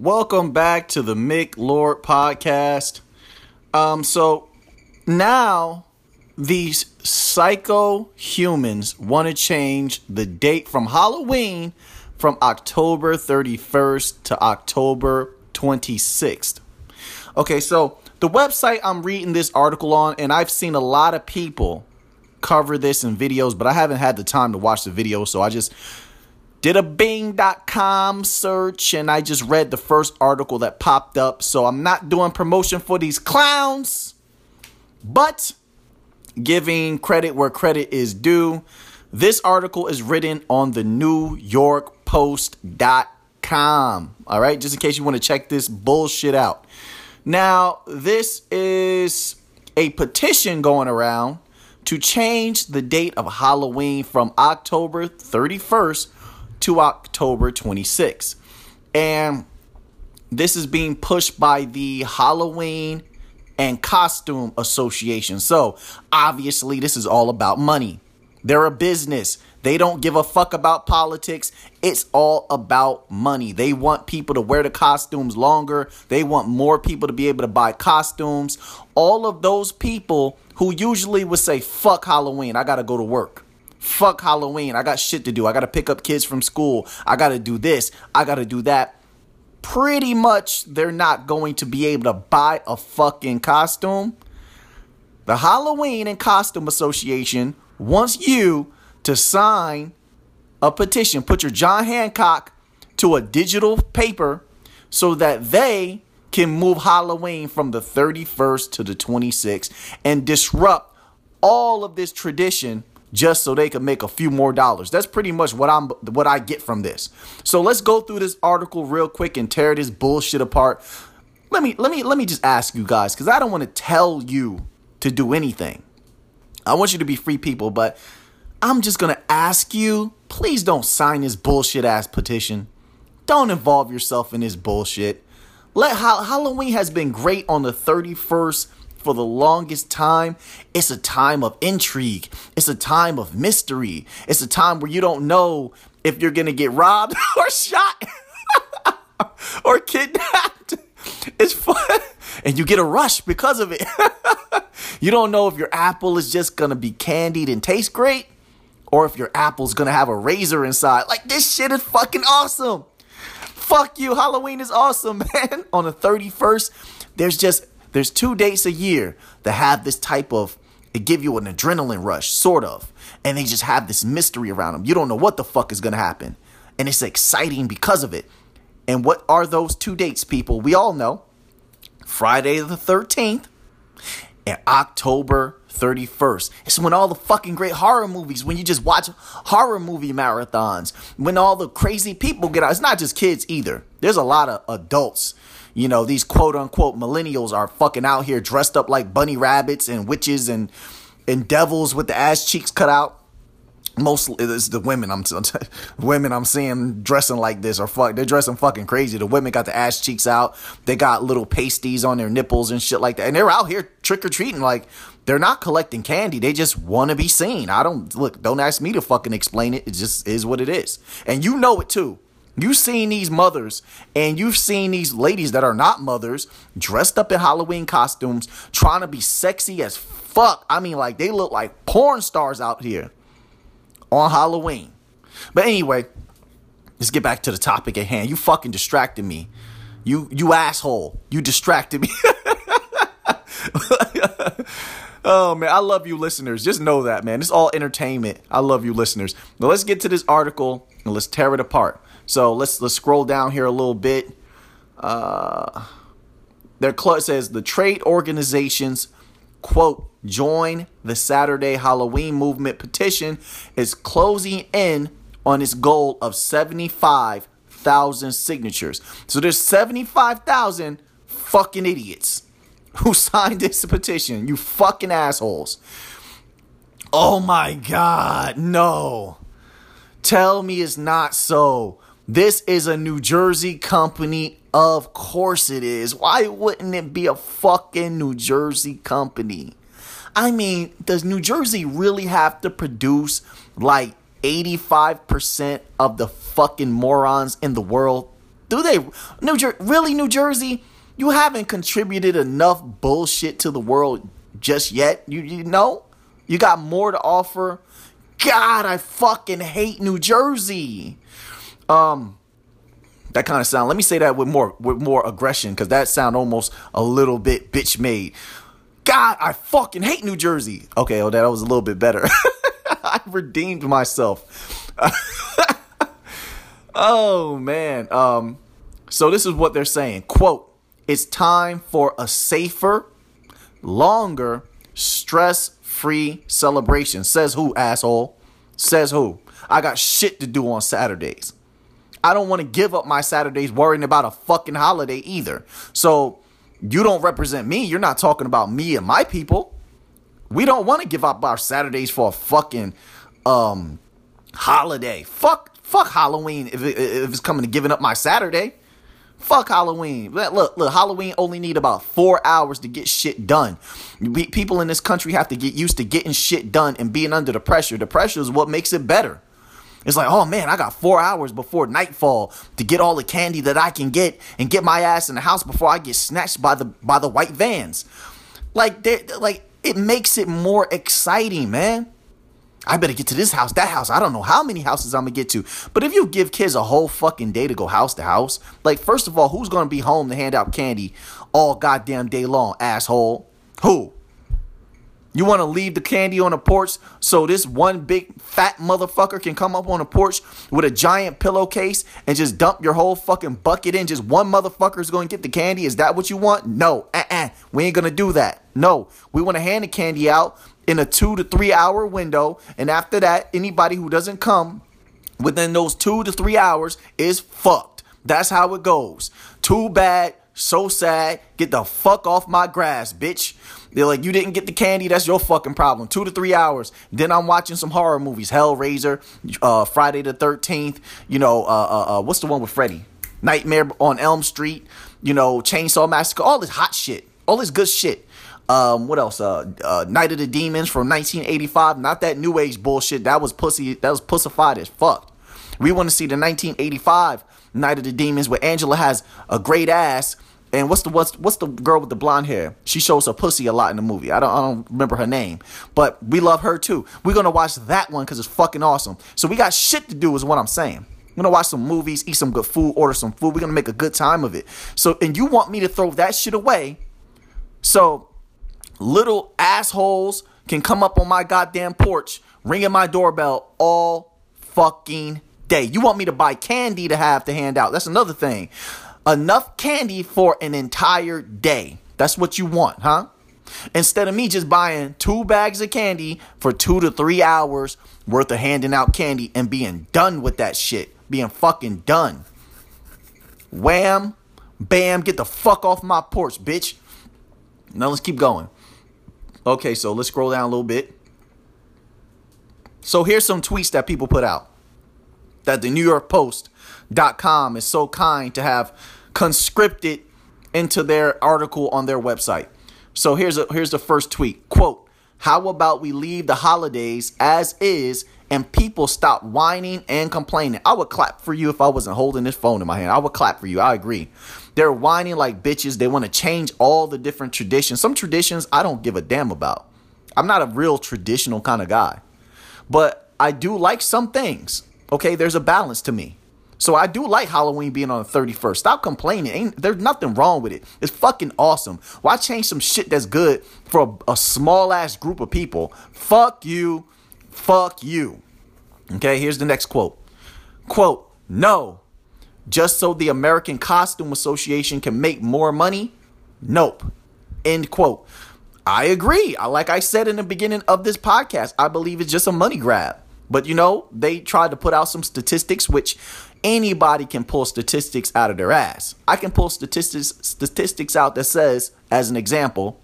Welcome back to the Mick Lord podcast. Um, so now these psycho humans want to change the date from Halloween from October 31st to October 26th. Okay, so the website I'm reading this article on, and I've seen a lot of people cover this in videos, but I haven't had the time to watch the video, so I just did a bing.com search and I just read the first article that popped up. So I'm not doing promotion for these clowns, but giving credit where credit is due. This article is written on the New York Post.com. All right, just in case you want to check this bullshit out. Now, this is a petition going around to change the date of Halloween from October 31st to October 26th. And this is being pushed by the Halloween and Costume Association. So, obviously, this is all about money. They're a business. They don't give a fuck about politics. It's all about money. They want people to wear the costumes longer. They want more people to be able to buy costumes. All of those people who usually would say, fuck Halloween, I gotta go to work. Fuck Halloween, I got shit to do. I gotta pick up kids from school. I gotta do this. I gotta do that. Pretty much, they're not going to be able to buy a fucking costume. The Halloween and Costume Association wants you to sign a petition, put your John Hancock to a digital paper so that they can move Halloween from the 31st to the 26th and disrupt all of this tradition just so they can make a few more dollars. That's pretty much what I'm what I get from this. So let's go through this article real quick and tear this bullshit apart. Let me let me let me just ask you guys cuz I don't want to tell you to do anything. I want you to be free people, but I'm just going to ask you, please don't sign this bullshit ass petition. Don't involve yourself in this bullshit. Let Halloween has been great on the 31st for the longest time. It's a time of intrigue. It's a time of mystery. It's a time where you don't know if you're going to get robbed or shot or kidnapped. It's fun. And you get a rush because of it. you don't know if your apple is just going to be candied and taste great or if your apple's gonna have a razor inside. Like this shit is fucking awesome. Fuck you, Halloween is awesome, man. On the 31st, there's just there's two dates a year that have this type of it give you an adrenaline rush, sort of. And they just have this mystery around them. You don't know what the fuck is gonna happen. And it's exciting because of it. And what are those two dates, people? We all know. Friday the 13th and October 31st. It's when all the fucking great horror movies, when you just watch horror movie marathons, when all the crazy people get out. It's not just kids either. There's a lot of adults. You know, these quote unquote millennials are fucking out here dressed up like bunny rabbits and witches and and devils with the ass cheeks cut out mostly it's the women I'm women I'm seeing dressing like this or fuck they're dressing fucking crazy. The women got the ass cheeks out. They got little pasties on their nipples and shit like that. And they're out here trick or treating like they're not collecting candy. They just want to be seen. I don't look, don't ask me to fucking explain it. It just is what it is. And you know it too. You've seen these mothers and you've seen these ladies that are not mothers dressed up in Halloween costumes trying to be sexy as fuck. I mean, like they look like porn stars out here on Halloween. But anyway, let's get back to the topic at hand. You fucking distracted me. You you asshole. You distracted me. oh man, I love you listeners. Just know that, man. It's all entertainment. I love you listeners. Now let's get to this article and let's tear it apart. So let's let's scroll down here a little bit. Uh their club says the trade organizations quote join the Saturday Halloween movement petition is closing in on its goal of 75,000 signatures. So there's 75,000 fucking idiots who signed this petition. You fucking assholes. Oh my god, no. Tell me it's not so. This is a New Jersey company. Of course it is. Why wouldn't it be a fucking New Jersey company? I mean, does New Jersey really have to produce like 85% of the fucking morons in the world? Do they? New Jer- really, New Jersey? You haven't contributed enough bullshit to the world just yet. You you know, you got more to offer. God, I fucking hate New Jersey. Um, that kind of sound. Let me say that with more with more aggression, because that sound almost a little bit bitch made. God, I fucking hate New Jersey. Okay, oh, that was a little bit better. I redeemed myself. oh man. Um, so this is what they're saying. Quote, it's time for a safer, longer, stress-free celebration. Says who, asshole? Says who? I got shit to do on Saturdays. I don't want to give up my Saturdays worrying about a fucking holiday either. So you don't represent me. You're not talking about me and my people. We don't want to give up our Saturdays for a fucking um holiday. Fuck fuck Halloween if, it, if it's coming to giving up my Saturday. Fuck Halloween. Look, look, Halloween only need about four hours to get shit done. People in this country have to get used to getting shit done and being under the pressure. The pressure is what makes it better. It's like, oh man, I got four hours before nightfall to get all the candy that I can get and get my ass in the house before I get snatched by the by the white vans. Like, like it makes it more exciting, man. I better get to this house, that house. I don't know how many houses I'm gonna get to. But if you give kids a whole fucking day to go house to house, like first of all, who's gonna be home to hand out candy all goddamn day long, asshole? Who? You want to leave the candy on the porch so this one big fat motherfucker can come up on the porch with a giant pillowcase and just dump your whole fucking bucket in? Just one motherfucker is going to get the candy? Is that what you want? No. Uh-uh. We ain't going to do that. No. We want to hand the candy out in a two to three hour window. And after that, anybody who doesn't come within those two to three hours is fucked. That's how it goes. Too bad. So sad. Get the fuck off my grass, bitch. They're like, you didn't get the candy. That's your fucking problem. Two to three hours. Then I'm watching some horror movies. Hellraiser, uh, Friday the 13th. You know, uh, uh, uh, what's the one with Freddy? Nightmare on Elm Street. You know, Chainsaw Massacre. All this hot shit. All this good shit. Um, what else? Uh, uh, Night of the Demons from 1985. Not that new age bullshit. That was pussy. That was pussified as fuck. We want to see the 1985 Night of the Demons where Angela has a great ass and what's the what's what's the girl with the blonde hair? She shows her pussy a lot in the movie. I don't I don't remember her name, but we love her too. We're gonna watch that one because it's fucking awesome. So we got shit to do, is what I'm saying. We're gonna watch some movies, eat some good food, order some food. We're gonna make a good time of it. So and you want me to throw that shit away? So little assholes can come up on my goddamn porch, ringing my doorbell all fucking day. You want me to buy candy to have to hand out? That's another thing enough candy for an entire day. That's what you want, huh? Instead of me just buying two bags of candy for two to three hours worth of handing out candy and being done with that shit. Being fucking done. Wham, bam, get the fuck off my porch, bitch. Now let's keep going. Okay, so let's scroll down a little bit. So here's some tweets that people put out that the New York Post.com is so kind to have conscripted into their article on their website. So here's a, here's the first tweet. Quote, "How about we leave the holidays as is and people stop whining and complaining?" I would clap for you if I wasn't holding this phone in my hand. I would clap for you. I agree. They're whining like bitches. They want to change all the different traditions. Some traditions I don't give a damn about. I'm not a real traditional kind of guy. But I do like some things. Okay, there's a balance to me. So I do like Halloween being on the 31st. Stop complaining. Ain't there's nothing wrong with it. It's fucking awesome. Why change some shit that's good for a, a small ass group of people? Fuck you. Fuck you. Okay, here's the next quote. Quote, no. Just so the American Costume Association can make more money? Nope. End quote. I agree. Like I said in the beginning of this podcast, I believe it's just a money grab. But you know, they tried to put out some statistics, which anybody can pull statistics out of their ass. I can pull statistics statistics out that says, as an example,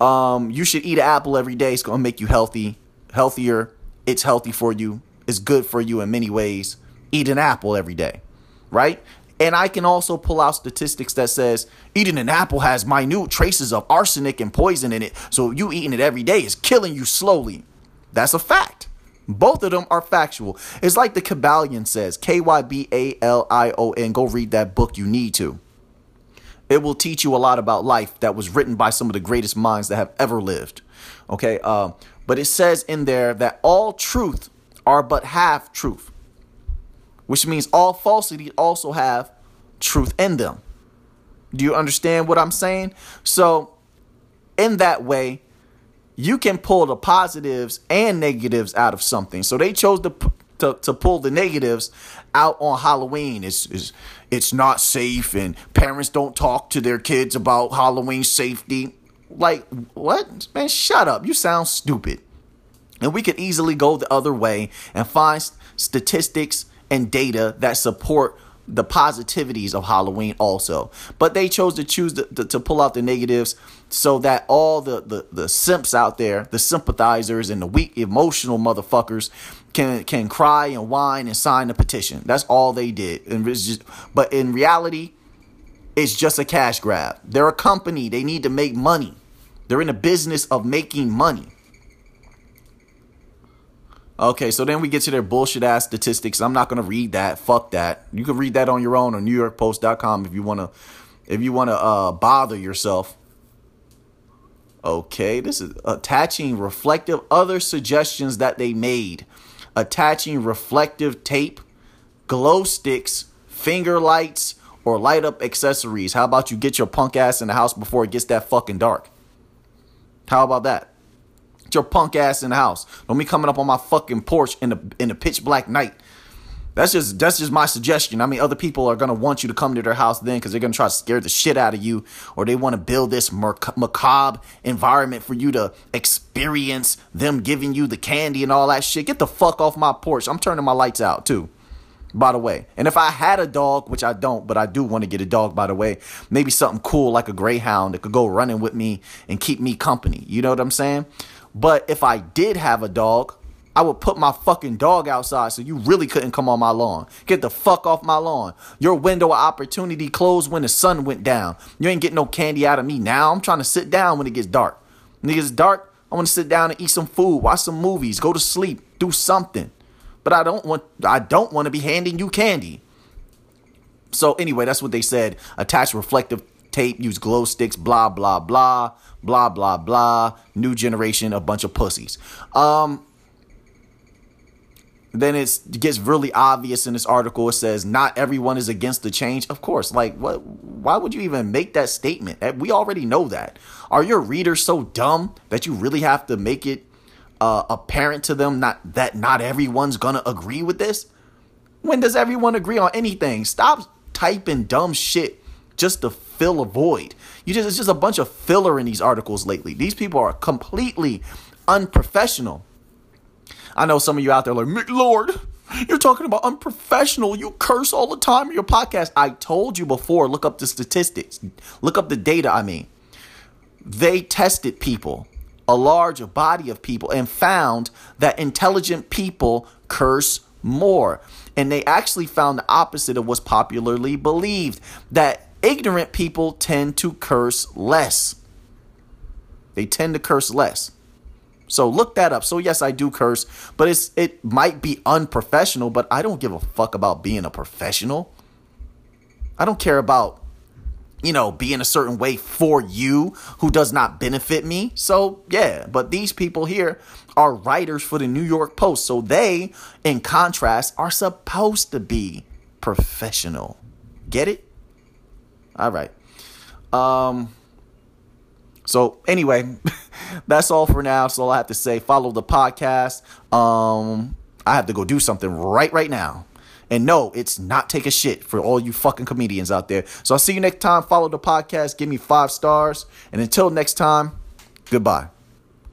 um, you should eat an apple every day. It's gonna make you healthy, healthier. It's healthy for you. It's good for you in many ways. Eat an apple every day, right? And I can also pull out statistics that says eating an apple has minute traces of arsenic and poison in it. So you eating it every day is killing you slowly. That's a fact. Both of them are factual. It's like the Kybalion says K Y B A L I O N. Go read that book. You need to. It will teach you a lot about life that was written by some of the greatest minds that have ever lived. Okay. Uh, but it says in there that all truth are but half truth, which means all falsity also have truth in them. Do you understand what I'm saying? So, in that way, you can pull the positives and negatives out of something. So they chose to to, to pull the negatives out on Halloween. It's, it's it's not safe and parents don't talk to their kids about Halloween safety. Like what? Man, shut up. You sound stupid. And we could easily go the other way and find statistics and data that support the positivities of Halloween also. But they chose to choose to, to, to, pull out the negatives so that all the, the, the simps out there, the sympathizers and the weak emotional motherfuckers can can cry and whine and sign the petition. That's all they did. And just, but in reality, it's just a cash grab. They're a company. They need to make money. They're in the business of making money. Okay, so then we get to their bullshit ass statistics. I'm not gonna read that. Fuck that. You can read that on your own on NewYorkPost.com if you wanna if you wanna uh, bother yourself. Okay, this is attaching reflective other suggestions that they made. Attaching reflective tape, glow sticks, finger lights, or light up accessories. How about you get your punk ass in the house before it gets that fucking dark? How about that? Get your punk ass in the house. Don't be coming up on my fucking porch in the in the pitch black night. That's just that's just my suggestion. I mean, other people are gonna want you to come to their house then because they're gonna try to scare the shit out of you, or they want to build this macabre environment for you to experience them giving you the candy and all that shit. Get the fuck off my porch. I'm turning my lights out too. By the way, and if I had a dog, which I don't, but I do want to get a dog, by the way, maybe something cool like a greyhound that could go running with me and keep me company. You know what I'm saying? But if I did have a dog, I would put my fucking dog outside so you really couldn't come on my lawn. Get the fuck off my lawn. Your window of opportunity closed when the sun went down. You ain't getting no candy out of me now. I'm trying to sit down when it gets dark. When it gets dark, I want to sit down and eat some food, watch some movies, go to sleep, do something. But I don't want I don't want to be handing you candy. So anyway, that's what they said. Attach reflective tape, use glow sticks, blah blah blah blah blah blah. New generation, a bunch of pussies. Um, then it gets really obvious in this article. It says not everyone is against the change. Of course, like what? Why would you even make that statement? We already know that. Are your readers so dumb that you really have to make it uh, apparent to them not that not everyone's gonna agree with this? When does everyone agree on anything? Stop typing dumb shit just to fill a void. You just it's just a bunch of filler in these articles lately. These people are completely unprofessional. I know some of you out there like, Lord, you're talking about unprofessional. You curse all the time in your podcast. I told you before, look up the statistics. Look up the data, I mean. They tested people, a large body of people, and found that intelligent people curse more. And they actually found the opposite of what's popularly believed that ignorant people tend to curse less. They tend to curse less. So look that up. So yes, I do curse, but it's it might be unprofessional, but I don't give a fuck about being a professional. I don't care about you know, being a certain way for you who does not benefit me. So, yeah, but these people here are writers for the New York Post. So they, in contrast, are supposed to be professional. Get it? All right. Um so anyway, that's all for now. So all I have to say. Follow the podcast. Um, I have to go do something right right now. And no, it's not take a shit for all you fucking comedians out there. So I'll see you next time. Follow the podcast. Give me five stars. And until next time, goodbye.